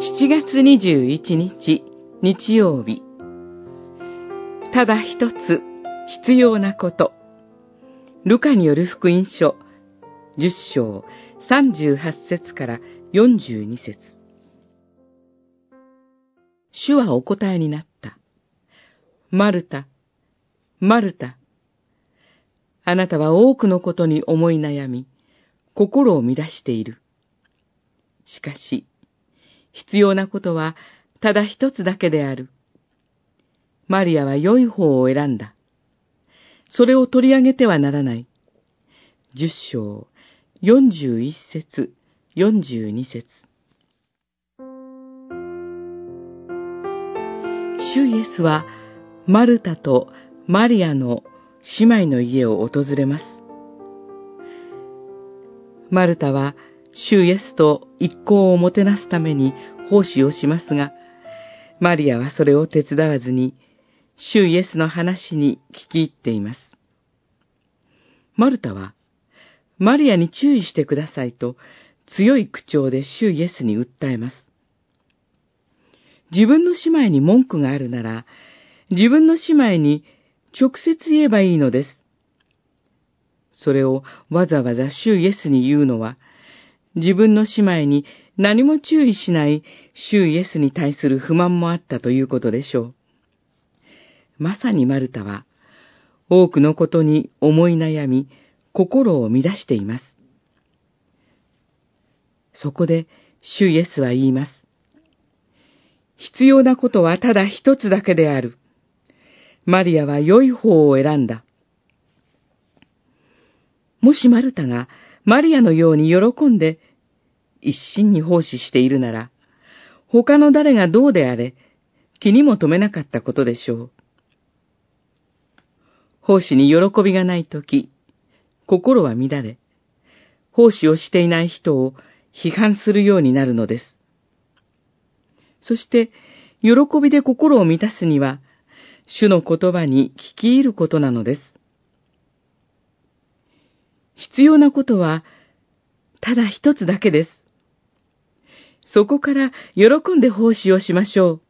7月21日日曜日ただ一つ必要なことルカによる福音書10章38節から42節主はお答えになった。マルタ、マルタ。あなたは多くのことに思い悩み、心を乱している。しかし、必要なことはただ一つだけである。マリアは良い方を選んだ。それを取り上げてはならない。十章、四十一節、四十二節。主イエスは、マルタとマリアの姉妹の家を訪れます。マルタは、主イエスと一行をもてなすために奉仕をしますが、マリアはそれを手伝わずに、主イエスの話に聞き入っています。マルタは、マリアに注意してくださいと強い口調で主イエスに訴えます。自分の姉妹に文句があるなら、自分の姉妹に直接言えばいいのです。それをわざわざ主イエスに言うのは、自分の姉妹に何も注意しない主イエスに対する不満もあったということでしょう。まさにマルタは、多くのことに思い悩み、心を乱しています。そこで、主イエスは言います。必要なことはただ一つだけである。マリアは良い方を選んだ。もしマルタがマリアのように喜んで一心に奉仕しているなら、他の誰がどうであれ気にも留めなかったことでしょう。奉仕に喜びがないとき、心は乱れ、奉仕をしていない人を批判するようになるのです。そして、喜びで心を満たすには、主の言葉に聞き入ることなのです。必要なことは、ただ一つだけです。そこから喜んで奉仕をしましょう。